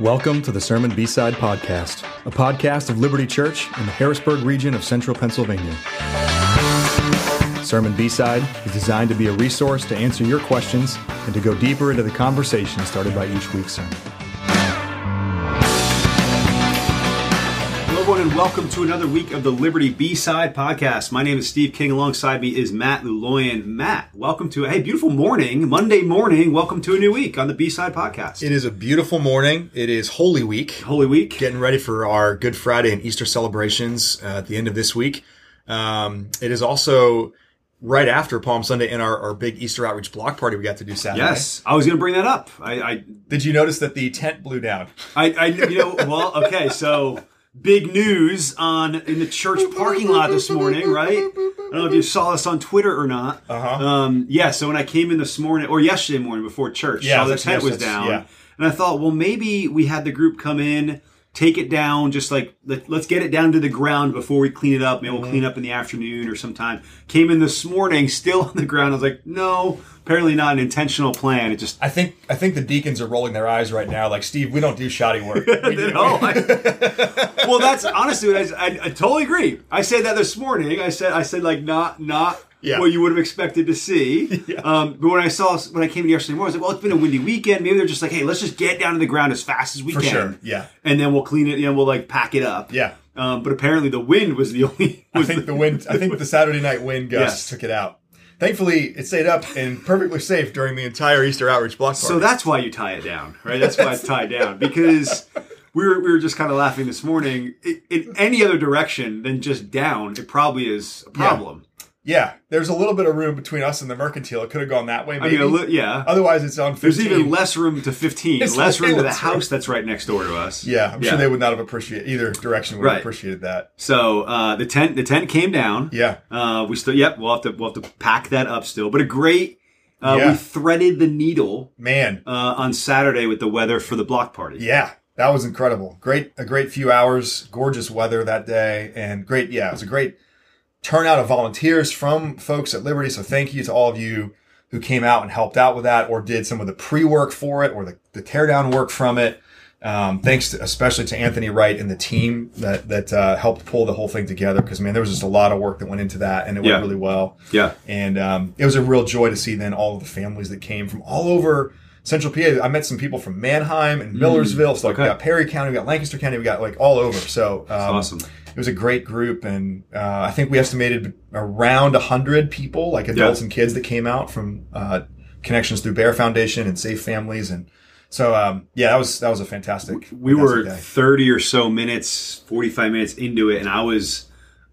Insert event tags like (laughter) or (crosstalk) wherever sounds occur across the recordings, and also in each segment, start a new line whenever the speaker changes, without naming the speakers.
Welcome to the Sermon B-Side Podcast, a podcast of Liberti Church in the Harrisburg region of central Pennsylvania. Sermon B-Side is designed to be a resource to answer your questions and to go deeper into the conversation started by each week's sermon.
Everyone, and welcome to another week of the Liberti B-Side Podcast. My name is Steve King. Alongside me is Matt Luloyan. Matt, welcome to hey, beautiful morning, Monday morning. Welcome to a new week on the B-Side Podcast.
It is a beautiful morning. It is Holy Week.
Holy Week.
Getting ready for our Good Friday and Easter celebrations uh, at the end of this week. Um, it is also right after Palm Sunday and our, our big Easter outreach block party we got to do Saturday.
Yes, I was going to bring that up. I, I,
Did you notice that the tent blew down?
I, I, you know, well, okay, so big news on in the church (laughs) parking lot this morning, right? I don't know if you saw this on Twitter or not.
Uh-huh.
Um, yeah, so when I came in this morning or yesterday morning before church,
Yeah,
saw the
that's-
tent was down,
yeah.
and I thought, well, maybe we had the group come in. Take it down, just like let, us get it down to the ground before we clean it up. Maybe we'll
Mm-hmm.
clean up in the afternoon or sometime. Came in this morning, still (laughs) on the ground. I was like, no, apparently not an intentional plan. It just
I think I think the deacons are rolling their eyes right now. Like Steve, we don't do shoddy work. (laughs) We do-
no, I, well, that's honestly I, I, I totally agree. I said that this morning. I said I said like not not
Yeah.
what you would have expected to see. (laughs) Um, but when I saw when I came in yesterday morning, I was like, well, it's been a windy weekend. Maybe they're just like, hey, let's just get down to the ground as fast as we
For
can.
sure, yeah.
and then we'll clean it. You know, we'll like pack it up.
Yeah.
Um, but apparently the wind was the only. (laughs)
I think the wind. I think the Saturday night wind gust
Yes.
took it out. Thankfully, it stayed up and perfectly safe during the entire Easter outreach block party.
So that's why you tie it down, right? That's why it's tied down because we were we were just kind of laughing this morning. In, in any other direction than just down, it probably is a problem.
yeah, there's a little bit of room between us and the mercantile. It could have gone that way.
I
Maybe.
mean, a li- yeah.
Otherwise, it's on. 15.
There's even less room to 15,
It's
less room to the house that's right next door to us.
Yeah, I'm sure they would not have appreciated either direction. Would
Right.
have appreciated that.
So uh, the tent the tent came down.
Yeah.
Uh, we still yep. We'll have to we'll have to pack that up still. But a great. Uh,
Yeah.
We threaded the needle
Man,
uh, on Saturday with the weather for the block party.
Yeah, that was incredible. Great, a great few hours, gorgeous weather that day, and great. Yeah, it was a great turnout of volunteers from folks at Liberti. So thank you to all of you who came out and helped out with that, or did some of the pre-work for it, or the, the teardown work from it. Um, thanks to, especially to Anthony Wright and the team that that uh, helped pull the whole thing together. Because man, there was just a lot of work that went into that, and it
Yeah.
went really well.
Yeah.
And um, it was a real joy to see then all of the families that came from all over Central PA. I met some people from Manheim and Millersville. So like,
okay.
we got Perry County, we got Lancaster County, we got like all over. So um,
awesome.
It was a great group, and uh, I think we estimated around hundred people, like adults
Yeah.
and kids, that came out from uh, connections through Bair Foundation and Safe Families, and so um, yeah, that was that was a fantastic.
we were
day.
30 or so minutes 45 minutes into it and i was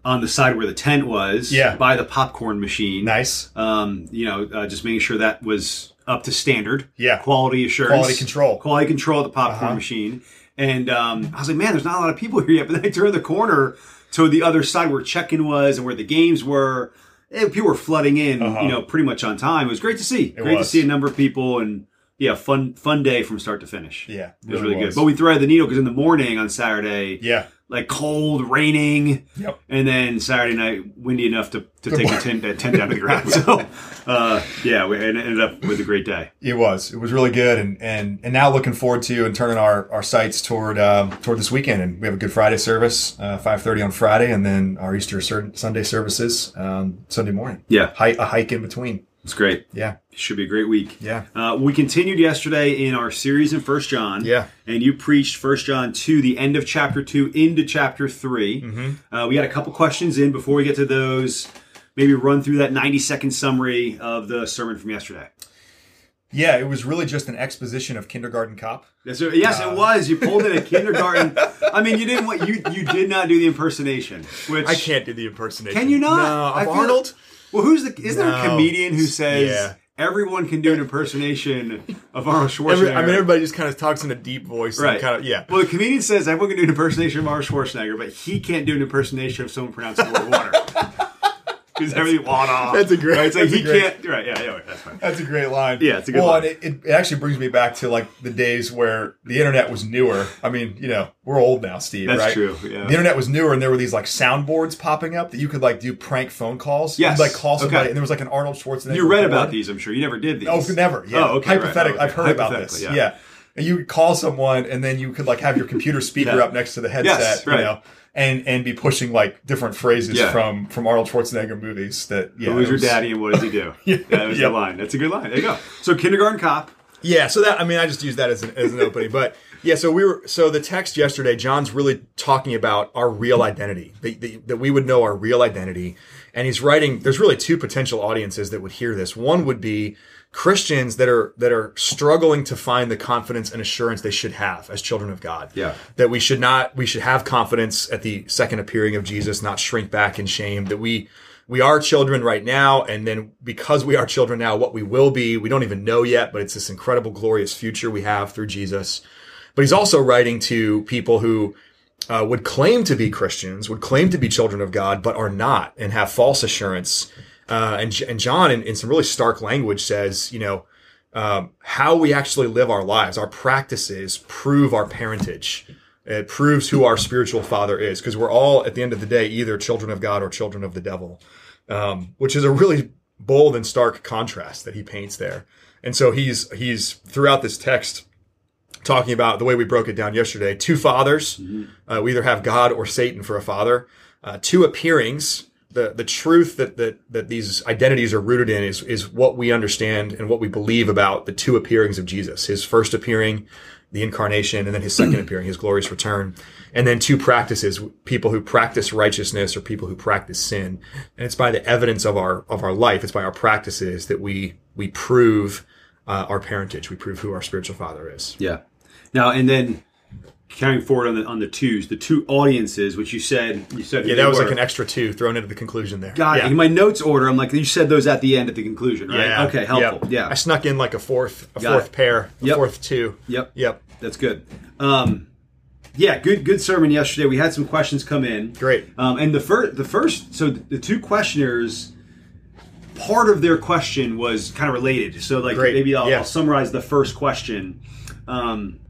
on the side where the tent was
Yeah.
by the popcorn machine
nice.
um, you know uh, just making sure that was up to standard
Yeah.
quality assurance
Quality control.
quality control of the popcorn
Uh-huh.
machine and um, i was like man there's not a lot of people (laughs) here yet but then i turned the corner to the other side where check-in was and where the games were and people were flooding in
Uh-huh.
you know pretty much on time it was great to see great
was.
to see a number of people and yeah fun fun day from start to finish
Yeah,
it was
really
really
was.
good. But we threaded the needle because in the morning on Saturday,
Yeah.
Like cold, raining,
Yep.
and then Saturday night windy enough to, to take the (laughs) tent, tent down to the ground. So, uh, yeah, we it ended up with a great day.
It was. It was really good, and and and now looking forward to and turning our our sights toward um, toward this weekend. And we have a Good Friday service, uh, five thirty on Friday, and then our Easter Sunday services um, Sunday morning.
Yeah,
Hike, a hike in between.
it's great.
Yeah,
should be a great week.
yeah,
Uh, we continued yesterday in our series in First John.
Yeah.
and you preached First John two, the end of chapter two into chapter 3
Mm-hmm.
Uh, we had a couple questions in before we get to those. Maybe run through that ninety second summary of the sermon from yesterday.
yeah. It was really just an exposition of Kindergarten Cop.
Yes, sir. yes,
Uh,
it was. You pulled in a (laughs) kindergarten. I mean, you didn't. want You you did not do the impersonation. Which
I can't do the impersonation.
Can you not?
No,
I
of
feel-
Arnold.
Well, who's the? Is there a comedian who says
Yeah.
Everyone can do an impersonation of Arnold Schwarzenegger? (laughs)
Every, I mean, everybody just kind of talks in a deep voice.
Right.
And kind of yeah.
Well, the comedian says everyone can do an impersonation of Arnold Schwarzenegger, but he can't do an impersonation of someone pronouncing the word water. (laughs) Because Everything off.
That's a great-
Right? It's like
that's a
he
great-
can't. Right? Yeah. That's fine.
That's a great line.
Yeah, it's a good
well,
line.
and it, it, actually brings me back to like the days where the internet was newer. I mean, you know, we're old now, Steve.
That's
right?
true, yeah.
The internet was newer, and there were these like soundboards popping up that you could like do prank phone calls.
Yes.
You'd, like call somebody,
Okay.
and there was like an Arnold Schwarzenegger.
You read
board.
about these, I'm sure. You never did these.
Oh, never. Yeah.
Oh, okay. right. Oh, okay.
I've heard about this.
Hypothetically,
Yeah. And you would call someone, and then you could like have your computer speaker
Yeah.
up next to the headset,
Yes, right.
you know, and and be pushing like different phrases
Yeah.
from from Arnold Schwarzenegger movies. That yeah,
Who is
it
your daddy and what does he do? (laughs)
Yeah.
That was the line. That's a good line. There you go. So kindergarten cop.
Yeah, so that I mean, I just use that as an, as an opening, but yeah. So we were so the text yesterday. John's really talking about our real identity, that, that, that we would know our real identity, and he's writing. There's really two potential audiences that would hear this. One would be Christians that are that are struggling to find the confidence and assurance they should have as children of God.
Yeah.
that we should not we should have confidence at the second appearing of Jesus, not shrink back in shame. That we we are children right now, and then because we are children now, what we will be, we don't even know yet, but it's this incredible, glorious future we have through Jesus. But he's also writing to people who uh, would claim to be Christians, would claim to be children of God, but are not, and have false assurance. Uh, and, and John, in, in some really stark language, says, you know, um, how we actually live our lives, our practices prove our parentage. It proves who our spiritual father is, because we're all, at the end of the day, either children of God or children of the devil, um, which is a really bold and stark contrast that he paints there. And so he's he's throughout this text talking about the way we broke it down yesterday: two fathers. Uh, we either have God or Satan for a father. Uh, two appearings. The the truth that that that these identities are rooted in is is what we understand and what we believe about the two appearings of Jesus. His first appearing, the incarnation, and then his second (clears throat) appearing, his glorious return. And then two practices: people who practice righteousness or people who practice sin. And it's by the evidence of our of our life. It's by our practices that we we prove uh, our parentage. We prove who our spiritual father is.
Yeah. Now and then carrying forward on the on the twos, the two audiences, which you said you said
Yeah, that was like an extra two thrown into the conclusion there.
God,
yeah.
in my notes order, I'm like, you said those at the end at the conclusion, right?
Yeah.
Okay, helpful. Yeah.
I snuck in like a fourth, a
Got
fourth
it.
pair, a
Yep.
fourth two.
Yep.
Yep.
That's good. Um, yeah, good good sermon yesterday. We had some questions come in.
Great.
Um, and the first the first so the two questioners part of their question was kind of related. So like
Great.
maybe I'll,
Yeah.
I'll summarize the first question. Um,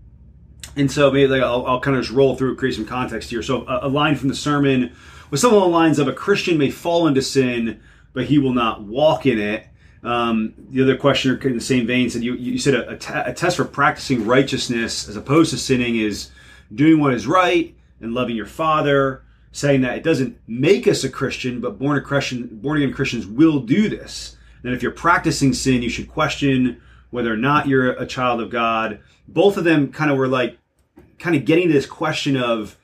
and so maybe like I'll, I'll kind of just roll through, create some context here. So a, a line from the sermon was some of the lines of a Christian may fall into sin, but he will not walk in it. Um, the other questioner in the same vein said, you, you said a, a, te- a test for practicing righteousness as opposed to sinning is doing what is right and loving your father, saying that it doesn't make us a Christian, but born a Christian, born again Christians will do this. And if you're practicing sin, you should question whether or not you're a child of God. Both of them kind of were like, kind of getting to this question of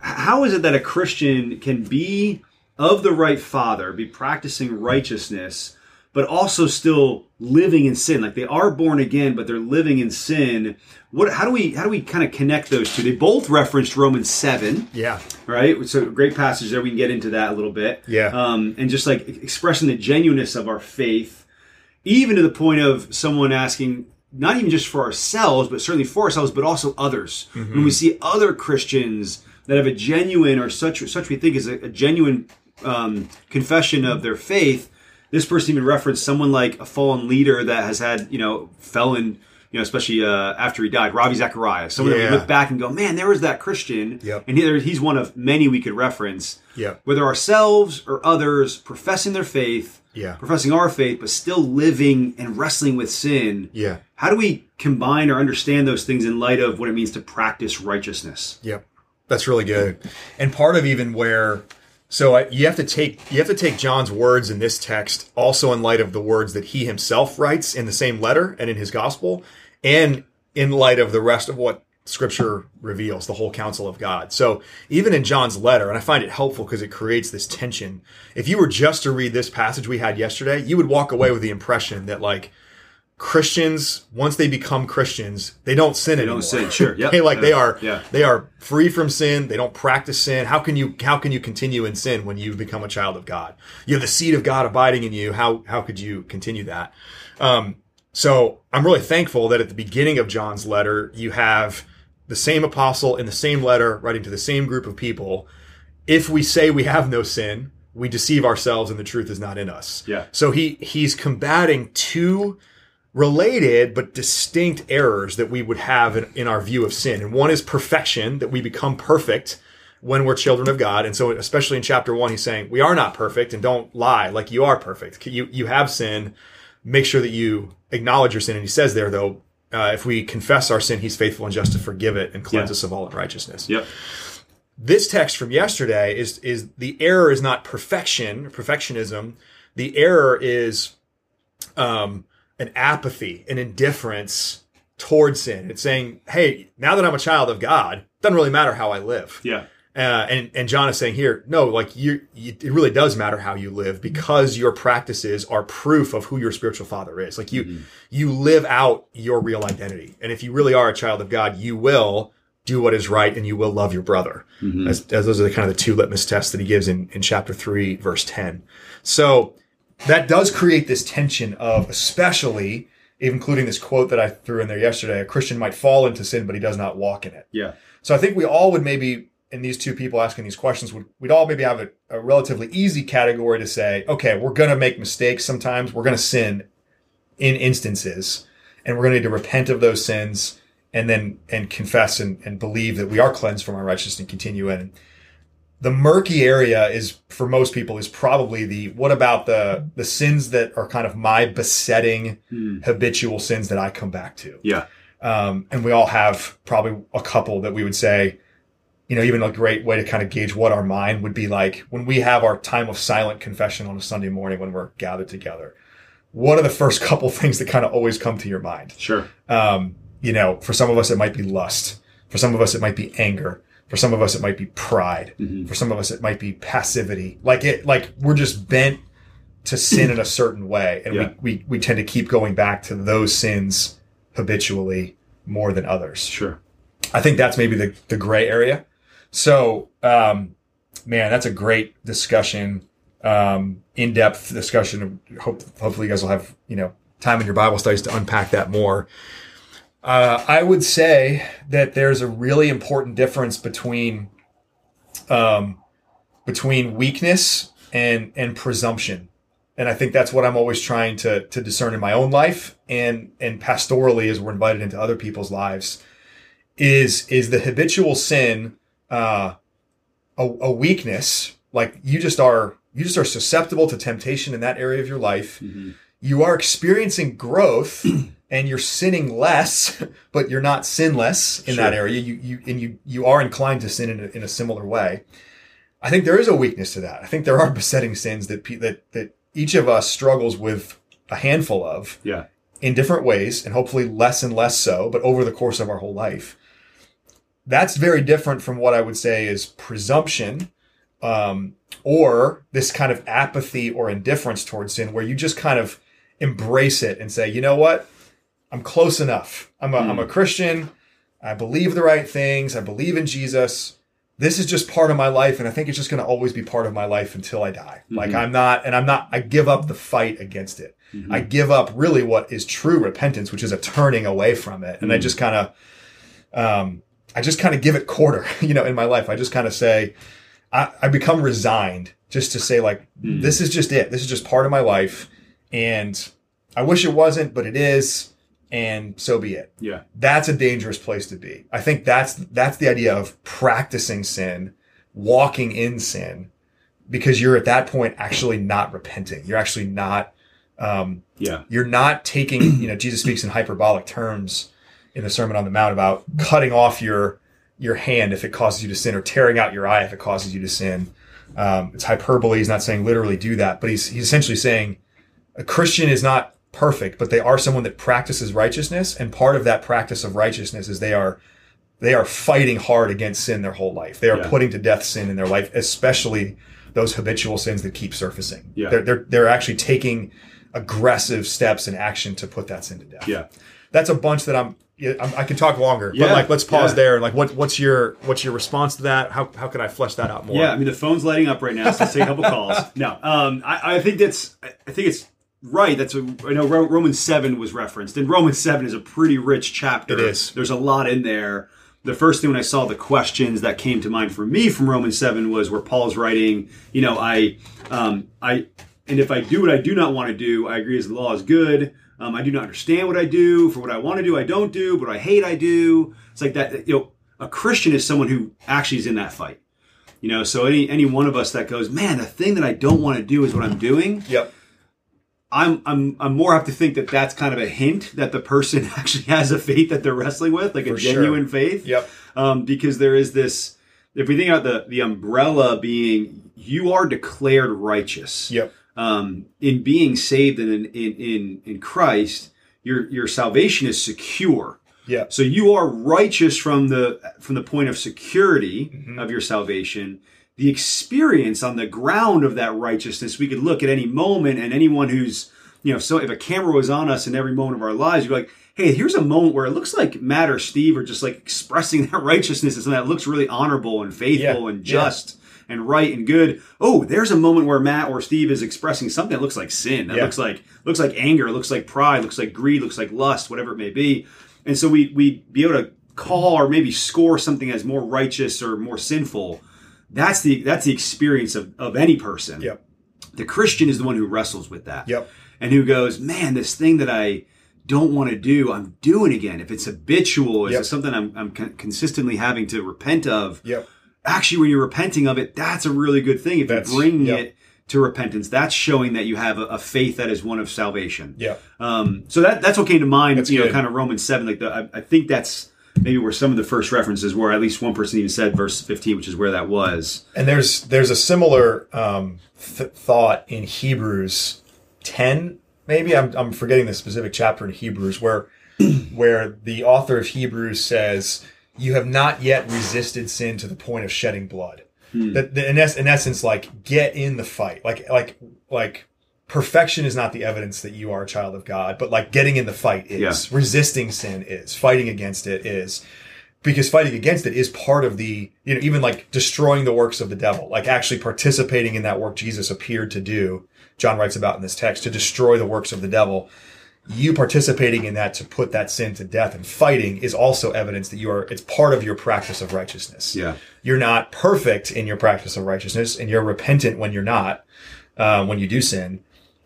how is it that a Christian can be of the right father, be practicing righteousness, but also still living in sin? Like they are born again, but they're living in sin. What? How do we? How do we kind of connect those two? They both referenced Romans seven,
Yeah.
right? So great passage there. We can get into that a little bit.
Yeah.
Um, and just like expressing the genuineness of our faith, even to the point of someone asking, not even just for ourselves, but certainly for ourselves, but also others. When we see other Christians that have a genuine or such such we think is a, a genuine um, confession of their faith, this person even referenced someone like a fallen leader that has had you know felon. You know, especially uh, after he died, Ravi Zacharias. Someone that
Yeah.
we look back and go, "Man, there was that Christian."
Yep.
And he, he's one of many we could reference.
Yep.
Whether ourselves or others professing their faith,
Yeah.
professing our faith, but still living and wrestling with sin.
Yeah.
How do we combine or understand those things in light of what it means to practice righteousness?
Yep. That's really good. And part of even where so I, you have to take you have to take John's words in this text also in light of the words that he himself writes in the same letter and in his gospel and in light of the rest of what scripture reveals the whole counsel of God. So even in John's letter and I find it helpful because it creates this tension. If you were just to read this passage we had yesterday, you would walk away with the impression that like Christians, once they become Christians, they don't sin anymore.
don't sin, sure. (laughs) Yep.
Okay, like they are,
Yeah.
they are free from sin. They don't practice sin. How can you, how can you continue in sin when you've become a child of God? You have the seed of God abiding in you. How, how could you continue that? Um, so I'm really thankful that at the beginning of John's letter, you have the same apostle in the same letter writing to the same group of people. If we say we have no sin, we deceive ourselves and the truth is not in us.
Yeah.
So he, he's combating two related but distinct errors that we would have in, in our view of sin. And one is perfection, that we become perfect when we're children of God. And so, especially in chapter one, he's saying, We are not perfect and don't lie like you are perfect. You, you have sin. Make sure that you acknowledge your sin. And he says there, though, uh, if we confess our sin, He's faithful and just to forgive it and cleanse
Yeah.
us of all unrighteousness.
Yep.
This text from yesterday is is the error is not perfection, perfectionism. The error is um, an apathy, an indifference towards sin. It's saying, "Hey, now that I'm a child of God, it doesn't really matter how I live."
Yeah.
Uh, and and John is saying here, no, like you, you, it really does matter how you live because your practices are proof of who your spiritual father is. Like you, you live out your real identity, and if you really are a child of God, you will do what is right, and you will love your brother. As, as those are the kind of the two litmus tests that he gives in in chapter three, verse ten. So that does create this tension of, especially, including this quote that I threw in there yesterday: a Christian might fall into sin, but he does not walk in it.
Yeah.
So I think we all would maybe, in these two people asking these questions, would we'd all maybe have a, a relatively easy category to say, okay, we're going to make mistakes sometimes. We're going to sin in instances, and we're going to need to repent of those sins and then and confess and, and believe that we are cleansed from our righteousness and continue in. The murky area is for most people is probably the what about the the sins that are kind of my besetting habitual sins that I come back to
Yeah.
um, and we all have probably a couple that we would say, you know, even a great way to kind of gauge what our mind would be like when we have our time of silent confession on a Sunday morning when we're gathered together. What are the first (laughs) couple things that kind of always come to your mind?
Sure.
Um, you know, for some of us, it might be lust. For some of us, it might be anger. For some of us, it might be pride. For some of us, it might be passivity. Like it, like we're just bent to sin in a certain way. And
Yeah.
we, we, we tend to keep going back to those sins habitually more than others.
Sure.
I think that's maybe the, the gray area. So, um, man, that's a great discussion, um, in depth discussion. Hope, hopefully, you guys will have you know time in your Bible studies to unpack that more. Uh, I would say that there's a really important difference between, um, between weakness and and presumption, and I think that's what I'm always trying to to discern in my own life and and pastorally as we're invited into other people's lives is is the habitual sin uh, a, a weakness like you just are you just are susceptible to temptation in that area of your life. You are experiencing growth (clears throat) and you're sinning less but you're not sinless in that area. You you and you you are inclined to sin in a, in a similar way. I think there is a weakness to that. I think there are (laughs) besetting sins that pe- that that each of us struggles with a handful of
Yeah.
in different ways and hopefully less and less so, but over the course of our whole life. That's very different from what I would say is presumption um, or this kind of apathy or indifference towards sin where you just kind of embrace it and say, you know what? I'm close enough. I'm a, I'm a Christian. I believe the right things. I believe in Jesus. This is just part of my life. And I think it's just going to always be part of my life until I die. Like I'm not, and I'm not, I give up the fight against it. I give up really what is true repentance, which is a turning away from it. And I just kind of, um, I just kind of give it quarter, (laughs) you know, in my life. I just kind of say, I, I become resigned just to say like, this is just it. This is just part of my life. And I wish it wasn't, but it is. And so be it.
Yeah.
That's a dangerous place to be. I think that's, that's the idea of practicing sin, walking in sin, because you're at that point actually not repenting. You're actually not, um,
Yeah.
you're not taking, you know, Jesus speaks in hyperbolic terms in the Sermon on the Mount about cutting off your your hand if it causes you to sin or tearing out your eye if it causes you to sin. Um, it's hyperbole. He's not saying literally do that, but he's he's essentially saying a Christian is not perfect, but they are someone that practices righteousness, and part of that practice of righteousness is they are they are fighting hard against sin their whole life. They are
Yeah.
putting to death sin in their life, especially those habitual sins that keep surfacing.
Yeah.
They're, they're they're actually taking aggressive steps and action to put that sin to death.
Yeah.
That's a bunch that I'm. Yeah, I can talk longer, but like let's pause
yeah.
there. Like, what what's your what's your response to that? How how can I flesh that out more?
Yeah, I mean the phone's lighting up right now, so let's take a couple calls. (laughs) No, um, I, I think that's I think it's right. That's a, I know Romans seven was referenced, and Romans seven is a pretty rich chapter.
It is.
There's a lot in there. The first thing when I saw the questions that came to mind for me from Romans seven was where Paul's writing. You know, I um, I and if I do what I do not want to do, I agree as the law is good. Um, I do not understand what I do. For what I want to do, I don't do. But what I hate, I do. It's like that. You know, a Christian is someone who actually is in that fight. You know, so any any one of us that goes, man, the thing that I don't want to do is what I'm doing.
Yep.
I'm I'm I'm more apt to think that that's kind of a hint that the person (laughs) actually has a faith that they're wrestling with, like a
For sure.
genuine faith.
Yep.
Um, because there is this. If we think about the the umbrella being, you are declared righteous.
Yep.
Um, in being saved in in in in Christ, your your salvation is secure.
Yep.
So you are righteous from the from the point of security
Mm-hmm.
of your salvation. The experience on the ground of that righteousness, we could look at any moment and anyone who's, you know, so if a camera was on us in every moment of our lives, you'd be like, hey, here's a moment where it looks like Matt or Steve are just like expressing (laughs) that righteousness and something that looks really honorable and faithful
Yeah,
and
yeah.
And right and good. Oh, there's a moment where Matt or Steve is expressing something that looks like sin. That
Yeah.
looks like looks like anger, looks like pride, looks like greed, looks like lust, whatever it may be. And so we we be able to call or maybe score something as more righteous or more sinful. That's the that's the experience of, of any person.
Yep.
The Christian is the one who wrestles with that.
Yep.
And who goes, man, this thing that I don't want to do, I'm doing again. If it's habitual, is
Yep.
it something I'm, I'm consistently having to repent of?
Yep.
Actually, when you're repenting of it, that's a really good thing. If
That's-
you're bringing
yep.
it to repentance, that's showing that you have a, a faith that is one of salvation.
Yeah.
Um, so that that's what came to mind.
That's
you know, kind of Romans seven. Like the, I, I think that's maybe where some of the first references were. At least one person even said verse fifteen, which is where that was.
And there's there's a similar um, th- thought in Hebrews 10, maybe I'm I'm forgetting the specific chapter in Hebrews where (clears throat) where the author of Hebrews says, "You have not yet resisted sin to the point of shedding blood." Hmm. That, that in, es- in essence, like get in the fight, like like like perfection is not the evidence that you are a child of God, but like getting in the fight is.
Yeah.
Resisting sin is. Fighting against it is because fighting against it is part of the you know even like destroying the works of the devil like actually participating in that work jesus appeared to do john writes about in this text to destroy the works of the devil you participating in that to put that sin to death and fighting is also evidence that you are it's part of your practice of righteousness
Yeah.
you're not perfect in your practice of righteousness and you're repentant when you're not uh, when you do sin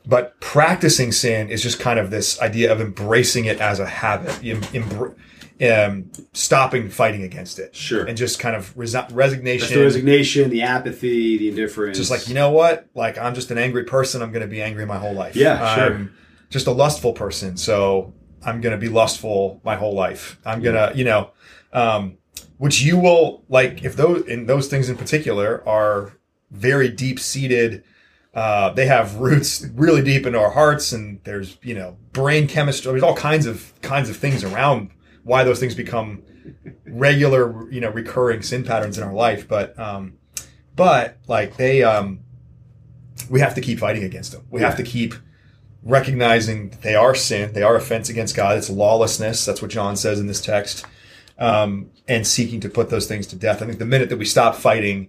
but practicing sin is just kind of this idea of embracing it as a habit you embr- um, stopping fighting against it
Sure.
and just kind of resi-
That's
resignation
the resignation, the apathy, the indifference.
just like you know what like i'm just an angry person i'm going to be angry my whole life
Yeah, sure.
Just a lustful person. So i'm going to be lustful my whole life. I'm going to you know um, which you will like if those in those things in particular are very deep seated uh, they have roots really deep into our hearts and there's you know brain chemistry there's all kinds of kinds of things around why those things become regular you know recurring sin patterns in our life. But um but like they um we have to keep fighting against them. We have to keep recognizing that they are sin they are offense against god it's lawlessness that's what john says in this text um and seeking to put those things to death i think the minute that we stop fighting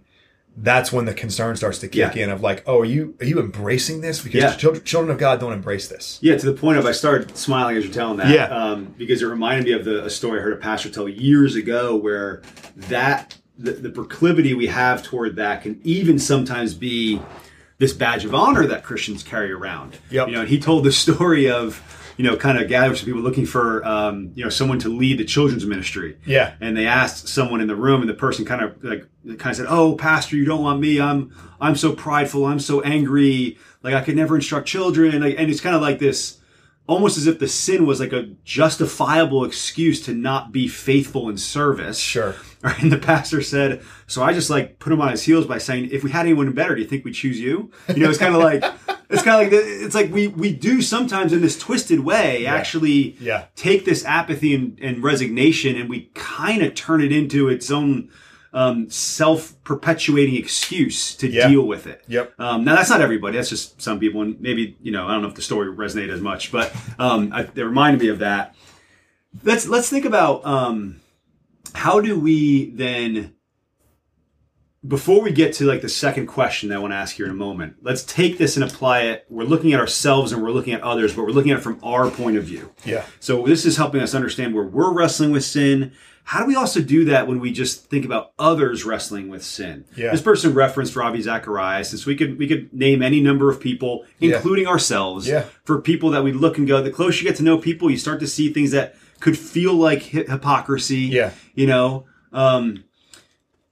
that's when the concern starts to kick
Yeah.
in of like oh are you are you embracing this because
Yeah.
children, children of god don't embrace this
Yeah, to the point of I started smiling as you're telling that.
Yeah.
Um, because it reminded me of the, a story I heard a pastor tell years ago where that the, the proclivity we have toward that can even sometimes be this badge of honor that Christians carry around.
Yep.
You know, and he told the story of, you know, kind of gathered some people looking for, um, you know, someone to lead the children's ministry.
Yeah.
And they asked someone in the room, and the person kind of like kind of said, "Oh, pastor, you don't want me. I'm I'm so prideful. I'm so angry. Like I could never instruct children." Like, and it's kind of like this, almost as if the sin was like a justifiable excuse to not be faithful in service.
Sure. (laughs)
And the pastor said, "So I just like put him on his heels by saying, if we had anyone better, do you think we'd choose you?" You know, it's kind of like (laughs) it's kind of like it's like we we do sometimes in this twisted way actually
Yeah.
take this apathy and, and resignation and we kind of turn it into its own um, self-perpetuating excuse to
Yeah.
deal with it.
Yep.
Um, now that's not everybody. That's just some people, and maybe you know I don't know if the story resonated as much, but um, I, it reminded me of that. Let's let's think about um, how do we then before we get to like the second question that I want to ask here in a moment, let's take this and apply it. We're looking at ourselves and we're looking at others, but we're looking at it from our point of view.
Yeah.
So this is helping us understand where we're wrestling with sin. How do we also do that when we just think about others wrestling with sin?
Yeah.
This person referenced Ravi Zacharias, and so we could we could name any number of people,
Yeah.
including ourselves,
Yeah.
for people that we look and go. The closer you get to know people, you start to see things that could feel like hypocrisy.
Yeah.
You know, um,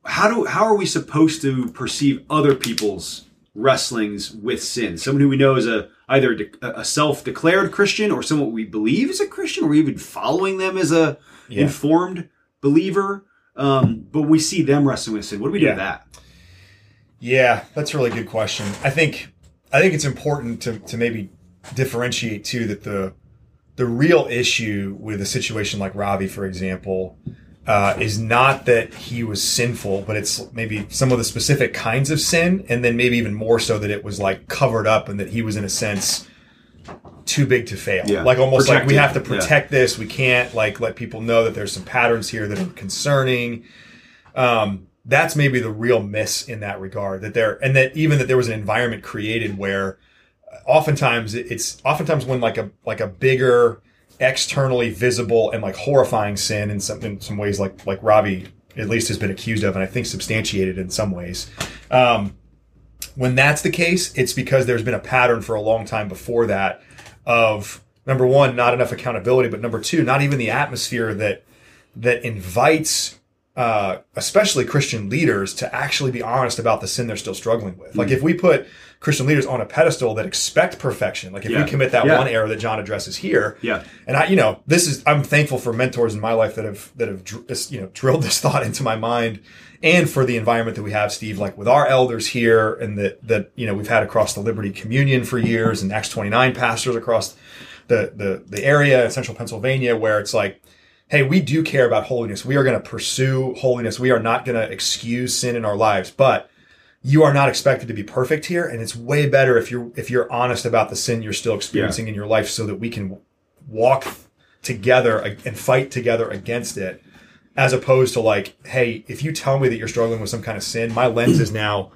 how do how are we supposed to perceive other people's wrestlings with sin. Someone who we know is a either a self-declared Christian or someone we believe is a Christian, or even following them as a
Yeah.
informed believer. Um, but we see them wrestling with sin. What do we do
Yeah.
with that?
Yeah, that's a really good question. I think I think it's important to to maybe differentiate too that the the real issue with a situation like Ravi, for example, uh, is not that he was sinful, but it's maybe some of the specific kinds of sin, and then maybe even more so that it was like covered up and that he was in a sense too big to fail.
Yeah.
Like almost like we have to
Yeah.
protect this. We can't like let people know that there's some patterns here that are concerning. Um, that's maybe the real miss in that regard that there, and that even that there was an environment created where uh, oftentimes it's oftentimes when like a like a bigger externally visible and like horrifying sin in some in some ways like like Ravi at least has been accused of and I think substantiated in some ways. Um, when that's the case, it's because there's been a pattern for a long time before that of number one, not enough accountability, but number two, not even the atmosphere that that invites uh, especially Christian leaders to actually be honest about the sin they're still struggling with. Like if we put Christian leaders on a pedestal that expect perfection, like if
Yeah.
we commit that
Yeah.
one error that John addresses here,
Yeah.
and I, you know, this is I'm thankful for mentors in my life that have that have you know drilled (laughs) this thought into my mind, and for the environment that we have, Steve, like with our elders here, and that that you know we've had across the Liberti Communion for years, and Acts 29 pastors across the the the area in Central Pennsylvania, where it's like. Hey, we do care about holiness. We are going to pursue holiness. We are not going to excuse sin in our lives, but you are not expected to be perfect here and it's way better if you're if you're honest about the sin you're still experiencing in your life so that we can walk together and fight together against it as opposed to like hey if you tell me that you're struggling with some kind of sin my lens is now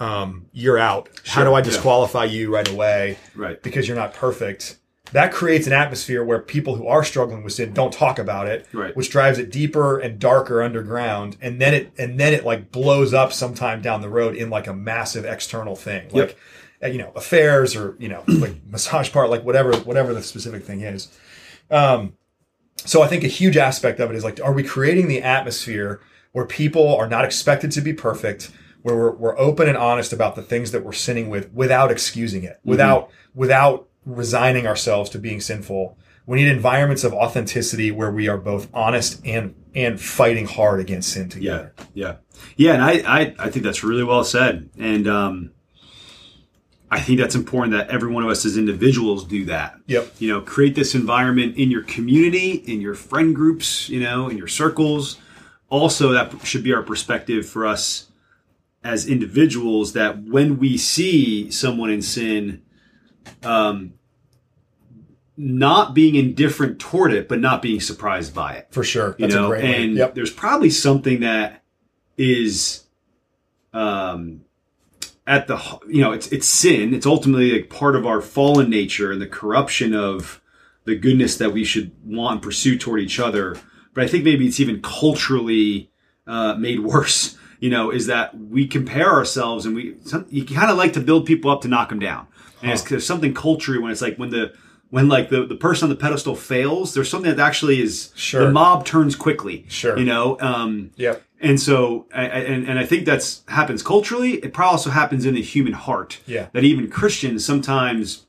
um you're out how do
Sure,
i
yeah.
disqualify you right away
Right.
because you're not perfect that creates an atmosphere where people who are struggling with sin don't talk about it
Right.
which drives it deeper and darker underground. And then it and then it like blows up sometime down the road in like a massive external thing. Like uh, you know affairs or you know like (clears throat) massage part like whatever whatever the specific thing is. Um so i think a huge aspect of it is like are we creating the atmosphere where people are not expected to be perfect where we're, we're open and honest about the things that we're sinning with without excusing it without without resigning ourselves to being sinful we need environments of authenticity where we are both honest and and fighting hard against sin together.
Yeah, yeah, yeah, and I, I, I think that's really well said, and um, I think that's important that every one of us as individuals do that.
yep
You know, create this environment in your community, in your friend groups, you know, in your circles. Also, that should be our perspective for us as individuals. That when we see someone in sin, um, not being indifferent toward it, but not being surprised by it
for sure
you know,
a great
and
yep
there's probably something that is, um, at the you know, it's it's sin. It's ultimately like part of our fallen nature and the corruption of the goodness that we should want and pursue toward each other. But I think maybe it's even culturally uh, made (laughs) worse. You know, is that we compare ourselves and we some, you kind of like to build people up to knock them down, and it's there's something culturally when it's like when the when like the, the person on the pedestal fails, there's something that actually is
Sure.
the mob turns quickly.
Sure.
you know. Um,
yep
and so, I- I- and, and I think that's happens culturally. It probably also happens in the human heart.
Yeah.
That even Christians sometimes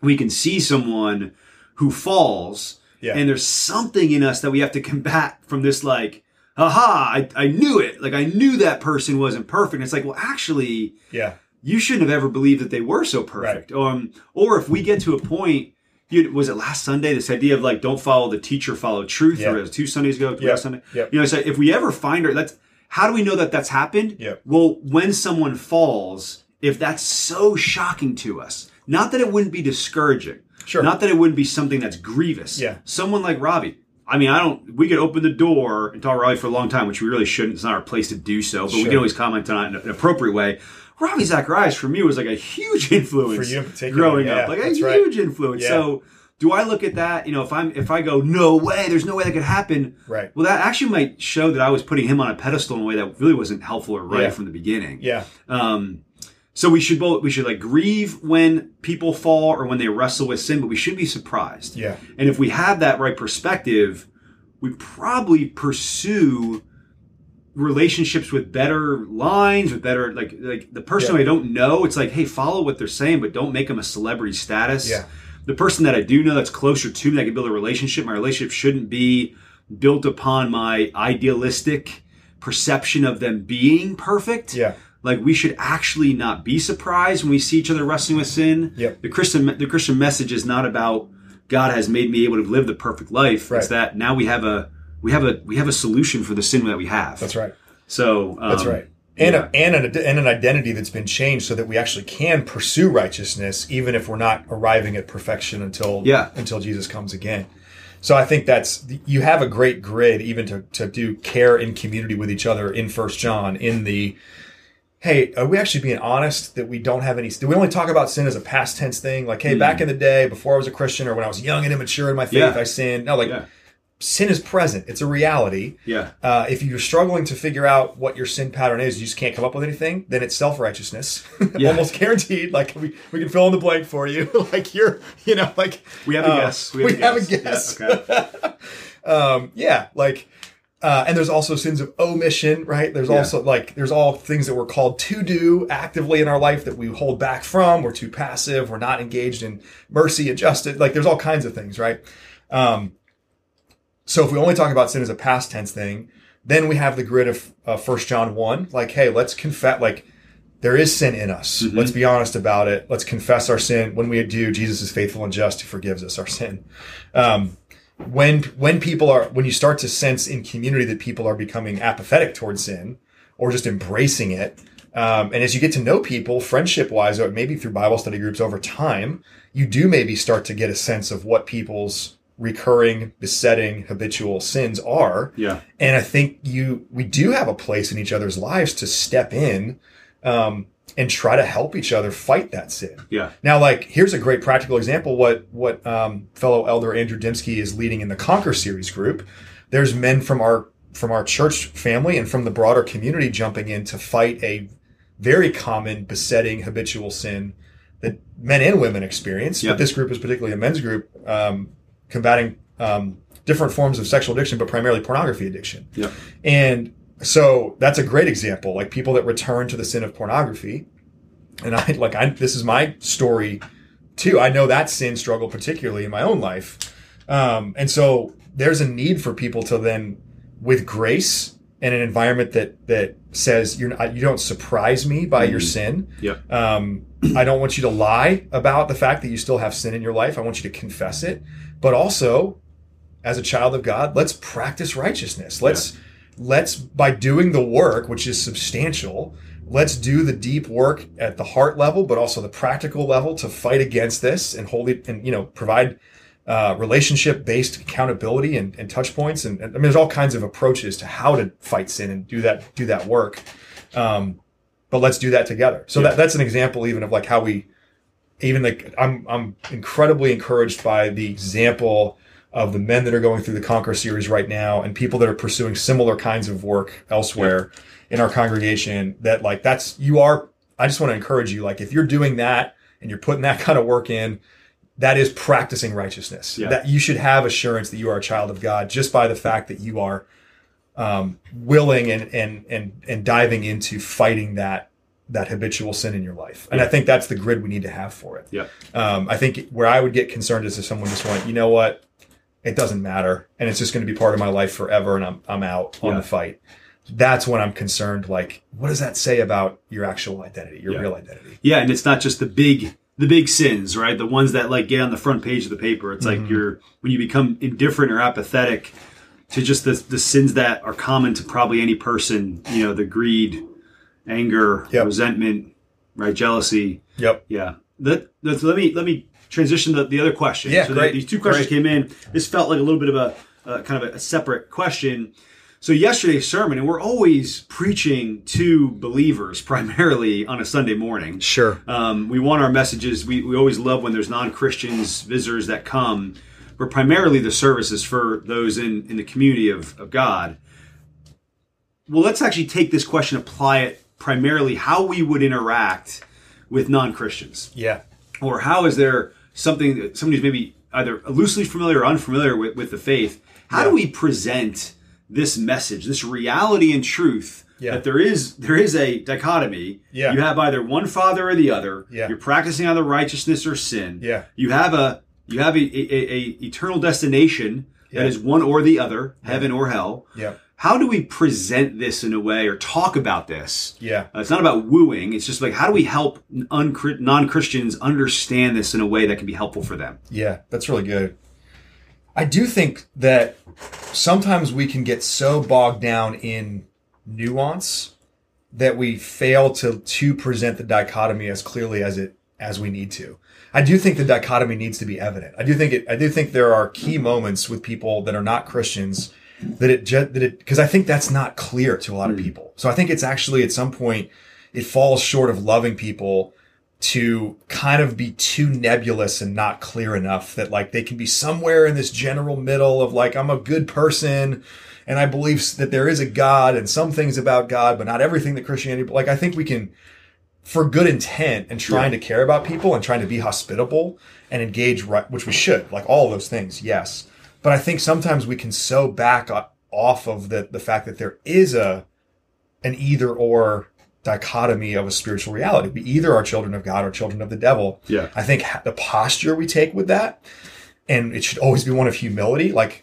we can see someone who falls,
Yeah.
and there's something in us that we have to combat from this like, aha, I, I knew it. Like I knew that person wasn't perfect. It's like, well, actually,
yeah
you shouldn't have ever believed that they were so perfect. Um, or if we get to a point, you, was it last Sunday? This idea of like, don't follow the teacher, follow truth.
Yeah.
Or it was two Sundays ago,
Yep.
last Sunday.
Yep.
You know, so if we ever find her, that's how do we know that that's happened?
Yep.
Well, when someone falls, if that's so shocking to us, not that it wouldn't be discouraging,
Sure.
not that it wouldn't be something that's grievous.
Yeah.
Someone like Ravi. I mean, I don't. We could open the door and talk Ravi for a long time, which we really shouldn't. It's not our place to do so, but we can always comment on it in an appropriate way. Ravi Zacharias for me was like a huge (laughs) influence
For you in
growing
yeah,
up, like a
that's right.
huge influence.
Yeah.
So, do I look at that? You know, if I'm if I go, no way, there's no way that could happen.
Right.
Well, that actually might show that I was putting him on a pedestal in a way that really wasn't helpful or right
Yeah.
from the beginning.
yeah
Um, so we should both we should like grieve when people fall or when they wrestle with sin, but we should be surprised.
Yeah.
And if we have that right perspective, we probably pursue relationships with better lines, with better like like the person
Yeah.
I don't know. It's like, hey, follow what they're saying, but don't make them a celebrity status.
Yeah.
The person that I do know that's closer to me, that I can build a relationship. My relationship shouldn't be built upon my idealistic perception of them being perfect.
Yeah.
Like we should actually not be surprised when we see each other wrestling with sin.
Yep.
The Christian the Christian message is not about God has made me able to live the perfect life.
Right.
It's that now we have a we have a we have a solution for the sin that we have.
That's right.
So um,
That's right. And,
yeah.
a, and, an, and an identity that's been changed so that we actually can pursue righteousness, even if we're not arriving at perfection until
Yeah.
until Jesus comes again. So I think that's you have a great grid even to, to do care in community with each other in First John in the hey are we actually being honest that we don't have any do we only talk about sin as a past tense thing like hey back in the day before I was a Christian or when I was young and immature in my faith
Hmm. Yeah.
I sinned no like
Yeah.
Sin is present it's a reality
Yeah.
uh, if you're struggling to figure out what your sin pattern is, you just can't come up with anything, then it's self righteousness. (laughs)
Yeah.
Almost guaranteed. Like we, we can fill in the blank for you. (laughs) like you're, you know, like
We have a
uh,
guess.
We, have a guess.
Yeah, okay. (laughs)
Um, yeah, like, uh, and there's also sins of omission, right? There's
Yeah.
also like there's all things that we're called to do actively in our life that we hold back from. We're too passive. We're not engaged in mercy and justice. Like there's all kinds of things, right? Um, so if we only talk about sin as a past tense thing, then we have the grid of uh, First John one. Like, hey, let's confess. Like, there is sin in us. Let's be honest about it. Let's confess our sin. When we do, Jesus is faithful and just who forgives us our sin. Um, when when people are when you start to sense in community that people are becoming apathetic towards sin or just embracing it, um, and as you get to know people, friendship wise, or maybe through Bible study groups over time, you do maybe start to get a sense of what people's recurring, besetting, habitual sins are.
Yeah.
And I think you we do have a place in each other's lives to step in um, and try to help each other fight that sin.
Yeah.
Now, like here's a great practical example. What what um, fellow elder Andrew Dimsky is leading in the Conquer series group. There's men from our from our church family and from the broader community jumping in to fight a very common besetting habitual sin that men and women experience.
Yeah.
But this group is particularly a men's group um, combating um, different forms of sexual addiction, but primarily pornography addiction.
Yeah.
And so that's a great example, like people that return to the sin of pornography. And I like I this is my story too. I know that sin struggle particularly in my own life. Um, and so there's a need for people to then with grace and an environment that that says you're not, you don't surprise me by your sin.
Yep.
Um, I don't want you to lie about the fact that you still have sin in your life. I want you to confess it, but also as a child of God, let's practice righteousness. Let's let's by doing the work, which is substantial, let's do the deep work at the heart level, but also the practical level to fight against this and hold it and you know provide uh, relationship based accountability and, and touch points. And, and I mean, there's all kinds of approaches to how to fight sin and do that do that work. Um, but let's do that together. So
Yeah.
that, that's an example even of like how we even like I'm I'm incredibly encouraged by the example of the men that are going through the Conquer series right now and people that are pursuing similar kinds of work elsewhere in our congregation that like that's you are I just want to encourage you like if you're doing that and you're putting that (laughs) kind of work in that is practicing righteousness. That you should have assurance that you are a child of God just by the fact that you are um, willing and and and and diving into fighting that that habitual sin in your life and I think that's the grid we need to have for it
Yeah.
um, I think where I would get concerned is if someone just went, you know what, it doesn't matter, and it's just going to be part of my life forever, and I'm I'm out on
Yeah.
the fight. That's when I'm concerned. Like, what does that say about your actual identity, your
Yeah.
real identity?
Yeah, and it's not just the big the big sins, right? The ones that like get on the front page of the paper. It's
Mm-hmm.
like you're when you become indifferent or apathetic to just the the sins that are common to probably any person, you know, the greed, anger,
Yep.
resentment, right, jealousy.
Yep.
Yeah. That, that's, let me let me transition to the other question.
Yeah,
so
great,
These two questions
great.
came in. This felt like a little bit of a uh, kind of a, separate question. So yesterday's sermon, and we're always preaching to believers primarily on a Sunday morning.
Sure.
Um, we want our messages. We, we always love when there's non Christians, visitors that come, but primarily the service is for those in, in the community of, of God. Well, let's actually take this question, apply it primarily how we would interact with non Christians,
Yeah.
or how is there something that somebody's maybe either loosely familiar or unfamiliar with, with the faith? How do we present this message, this reality and truth
Yeah.
that there is there is a dichotomy.
Yeah.
You have either one father or the other.
Yeah.
You're practicing either righteousness or sin.
Yeah.
You have a you have a, a, a, eternal destination
Yeah.
that is one or the other, heaven or hell.
Yeah.
How do we present this in a way or talk about this?
Yeah.
Uh, it's not about wooing. It's just like how do we help non-Christians understand this in a way that can be helpful for them?
Yeah, that's really good. I do think that sometimes we can get so bogged down in nuance that we fail to to present the dichotomy as clearly as it as we need to. I do think the dichotomy needs to be evident. I do think it I do think there are key moments with people that are not Christians that it just, that it because I think that's not clear to a lot of hmm. people. So I think it's actually at some point it falls short of loving people to kind of be too nebulous and not clear enough that like they can be somewhere in this general middle of like I'm a good person and I believe that there is a God and some things about God, but not everything that Christianity. but Like I think we can, for good intent and trying to care about people and trying to be hospitable and engage right, which we should, like all those things, yes. But I think sometimes we can so back off of the the fact that there is a an either or dichotomy of a spiritual reality. We either are children of God or children of the devil.
Yeah.
I think the posture we take with that, and it should always be one of humility. Like,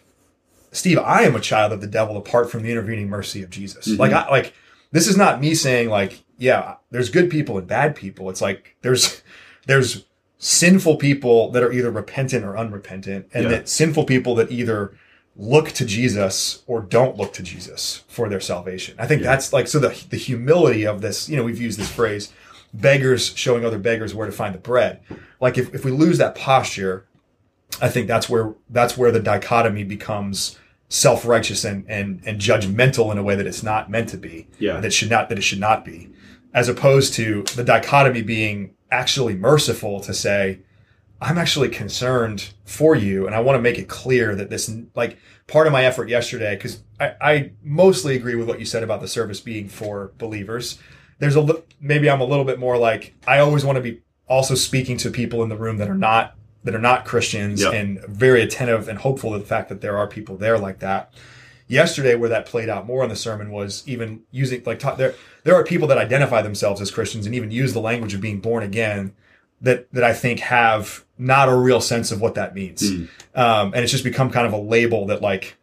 Steve, I am a child of the devil apart from the intervening mercy of Jesus. Mm-hmm. Like, I like this is not me saying like, yeah, there's good people and bad people. It's like there's there's sinful people that are either repentant or unrepentant, and
Yeah.
that sinful people that either look to Jesus or don't look to Jesus for their salvation. I think that's like so the the humility of this, you know, we've used this phrase, beggars showing other beggars where to find the bread. Like if, if we lose that posture, I think that's where that's where the dichotomy becomes self-righteous and and and judgmental in a way that it's not meant to be.
Yeah.
That should not that it should not be. As opposed to the dichotomy being actually merciful to say, I'm actually concerned for you, and I want to make it clear that this, like, part of my effort yesterday, because I, I mostly agree with what you said about the service being for believers. There's a maybe I'm a little bit more like I always want to be also speaking to people in the room that are not that are not Christians
Yeah.
and very attentive and hopeful to the fact that there are people there like that. Yesterday, where that played out more in the sermon was even using like there there are people that identify themselves as Christians and even use the language of being born again that that I think have not a real sense of what that means,
Hmm.
um, and it's just become kind of a label that like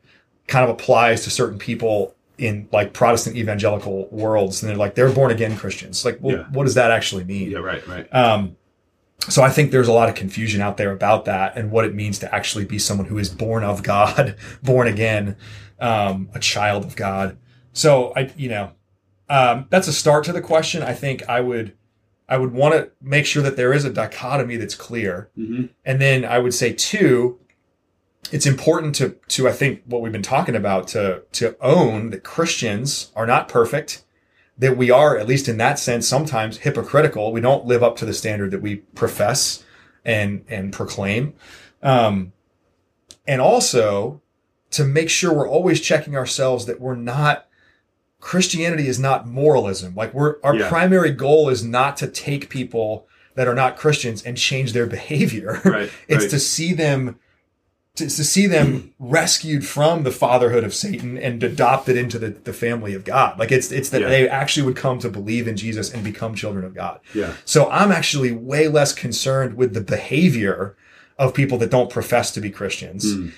kind of applies to certain people in like Protestant evangelical worlds, and they're like they're born again Christians. Like, well,
Yeah.
what does that actually mean?
Yeah, right, right.
Um, so I think there's a lot of confusion out there about that and what it means to actually be someone who is born of God, (laughs) born again, um, a child of God. So I, you know, um, that's a start to the question. I think I would, I would want to make sure that there is a dichotomy that's clear,
hmm
and then I would say two, it's important to to I think what we've been talking about to to own that Christians are not perfect, that we are at least in that sense sometimes hypocritical. We don't live up to the standard that we profess and and proclaim, um, and also to make sure we're always checking ourselves that we're not. Christianity is not moralism. Like we're our
Yeah.
primary goal is not to take people that are not Christians and change their (laughs) behavior.
Right,
it's
right.
to see them to, to see them rescued from the fatherhood of Satan and adopted into the, the family of God. Like it's it's that
Yeah.
they actually would come to believe in Jesus and become children of God.
Yeah.
So I'm actually way less concerned with the behavior of people that don't profess to be Christians.
Mm.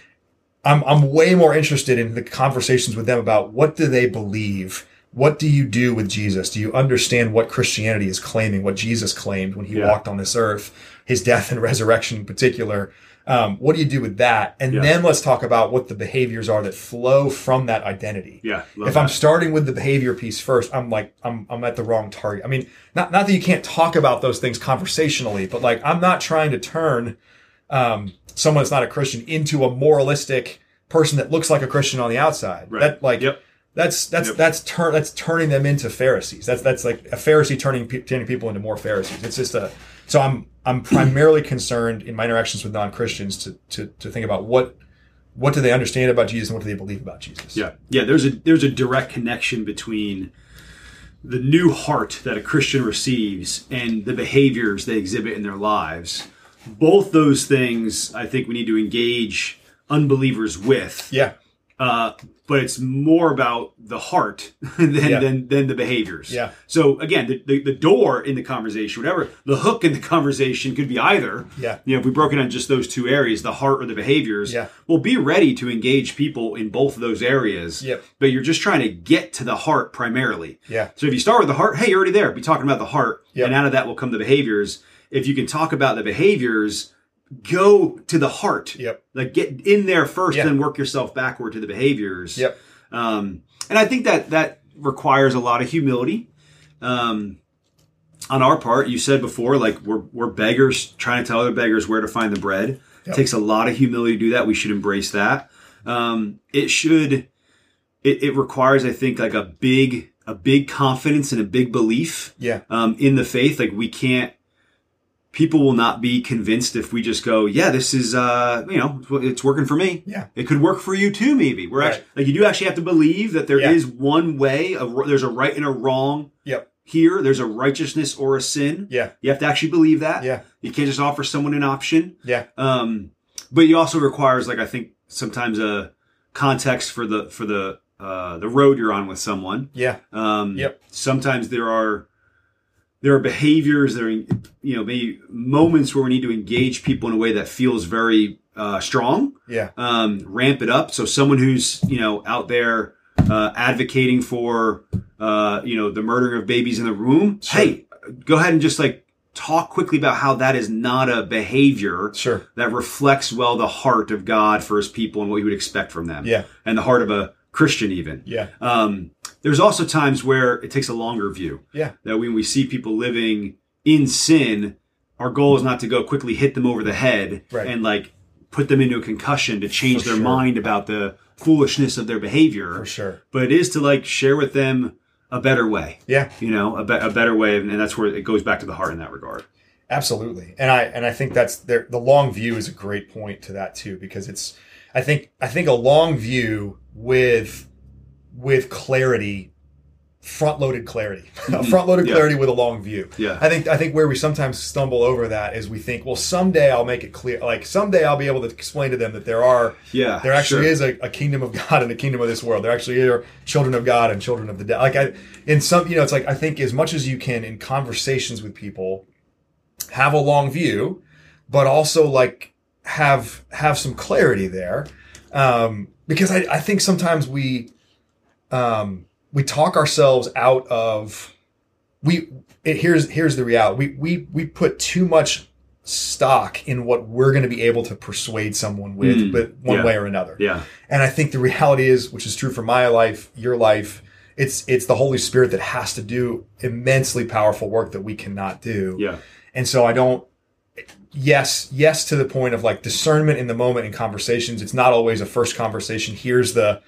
I'm I'm way more interested in the conversations with them about what do they believe? What do you do with Jesus? Do you understand what Christianity is claiming, what Jesus claimed when he
Yeah.
walked on this earth, his death and (laughs) resurrection in particular? Um, what do you do with that? And then let's talk about what the behaviors are that flow from that identity
Yeah.
if I'm starting with the behavior piece first, I'm like I'm I'm at the wrong target. I mean, not not that you can't talk about those things conversationally, but like I'm not trying to turn um, someone that's not a Christian into a moralistic person that looks like a Christian on the outside.
Right.
That like
Yep.
that's that's
Yep.
that's turn that's turning them into Pharisees. That's that's like a Pharisee turning pe- turning people into more Pharisees. It's just a so I'm I'm primarily concerned in my interactions with non Christians to, to to think about what what do they understand about Jesus and what do they believe about Jesus.
Yeah, yeah. There's a there's a direct connection between the new heart that a Christian receives and the behaviors they exhibit in their lives. Both those things, I think, we need to engage unbelievers with
Yeah.
Uh, but it's more about the heart (laughs) than,
Yeah.
than than the behaviors.
Yeah.
So again, the, the, the door in the conversation, whatever the hook in the conversation could be either.
Yeah.
You know, if we broke it on just those two areas, the heart or the behaviors.
Yeah.
Well, be ready to engage people in both of those areas.
Yep.
But you're just trying to get to the heart primarily.
Yeah.
So if you start with the heart, hey, you're already there. Be talking about the heart,
Yep.
and out of that will come the behaviors. If you can talk about the behaviors, go to the heart.
Yep.
Like get in there first,
Yeah.
then work yourself backward to the behaviors.
Yep.
Um, and I think that that requires a lot of humility. Um, on our part, you said before, like we're we're beggars trying to tell other beggars where to find the bread.
Yep.
It takes a lot of humility to do that. We should embrace that. Um, it should. It, it requires, I think, like a big a big confidence and a big belief
Yeah.
um, in the faith. Like we can't. People will not be convinced if we just go, yeah, this is, uh, you know, it's working for me.
Yeah.
It could work for you too, maybe. We're
Right.
actually, like, you do actually have to believe that there is
Yeah.
one way of, there's a right and a wrong
Yep.
here. There's a righteousness or a sin.
Yeah.
You have to actually believe that.
Yeah.
You can't just offer someone an option.
Yeah.
Um, but you also requires, like, I think sometimes a context for the, for the, uh, the road you're on with someone.
Yeah.
Um,
Yep.
Sometimes there are there are behaviors that are you know maybe moments where we need to engage people in a way that feels very uh, strong.
Yeah.
Um, ramp it up. So someone who's you know out there uh, advocating for uh, you know the murdering of babies in the womb.
Sure.
Hey, go ahead and just like talk quickly about how that is not a behavior
Sure.
that reflects well the heart of God for His people and what you would expect from them.
Yeah.
and the heart of a Christian even.
Yeah.
Um, there's also times where it takes a longer view.
Yeah.
That when we see people living in sin, our goal is not to go quickly hit them over the head
Right.
and like put them into a concussion to change
For
their
sure.
mind about the foolishness of their behavior.
For sure.
But it is to like share with them a better way.
Yeah.
You know, a, be- a better way, and that's where it goes back to the heart in that regard.
Absolutely. And I and I think that's there the long view is a great point to that too because it's I think I think a long view with with clarity front loaded clarity. (laughs)
Mhm.
front loaded
Yeah.
clarity with a long view.
Yeah.
I think I think where we sometimes stumble over that is we think, well, someday I'll make it clear. Like someday I'll be able to explain to them that there are
Yeah.
there actually
sure.
is a, a kingdom of God and a kingdom of this world. There actually are children of God and children of the devil. Like I, in some, you know, it's like I think as much as you can in conversations with people, have a long view, but also like have have some clarity there, um, because I, I think sometimes we um, we talk ourselves out of we. It, here's here's the reality. We we we put too much stock in what we're going to be able to persuade someone with,
Mm,
but one
yeah.
way or another.
Yeah.
And I think the reality is, which is true for my life, your life, it's it's the Holy Spirit that has to do immensely powerful work that we cannot do.
Yeah.
And so I don't yes, yes to the point of like discernment in the moment in conversations. It's not always a first conversation. Here's the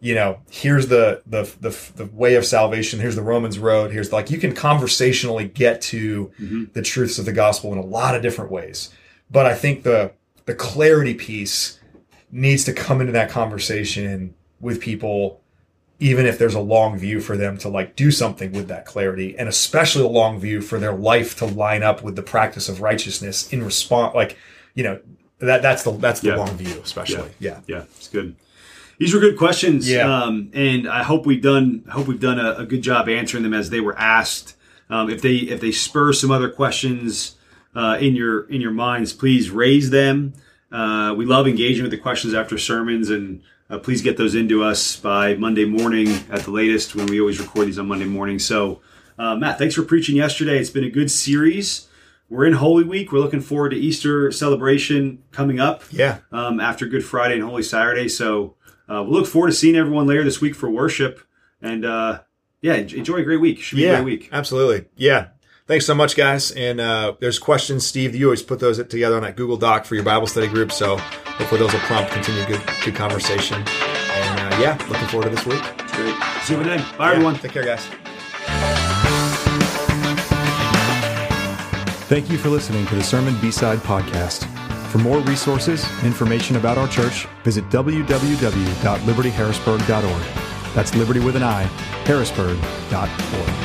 you know, here's the the the, the way of salvation. Here's the Romans road. Here's like you can conversationally get to
Mhm.
the truths of the gospel in a lot of different ways. But I think the the clarity piece needs to come into that conversation with people even if there's a long view for them to like do something with that clarity and especially a long view for their life to line up with the practice of righteousness in response like you know that that's the that's the
Yeah.
long view especially yeah
Yeah, it's good. These were good questions.
Yeah.
Um, and I hope we've done I hope we've done a, a good job answering them as they were asked. Um, if they if they spur some other questions uh, in your in your minds, please raise them. Uh, we love engaging with the questions after sermons, and uh, please get those into us by Monday morning at the latest. When we always record these on Monday morning. So, uh, Matt, thanks for preaching yesterday. It's been a good series. We're in Holy Week. We're looking forward to Easter celebration coming up
yeah
um, after Good Friday and Holy Saturday. So uh, we'll look forward to seeing everyone later this week for worship. And uh, yeah, enjoy a great week. Should be a great week.
absolutely yeah thanks so much guys and uh, there's questions steve you always put those together on that google doc for your bible study group so hopefully those will prompt continued good good conversation and uh, yeah looking forward to this week
Great. See you then. Bye,
Yeah,
everyone.
take care guys
Thank you for listening to the Sermon B-Side podcast. For more resources, information about our church, visit www.libertiharrisburg.org. That's liberti with an I, harrisburg.org.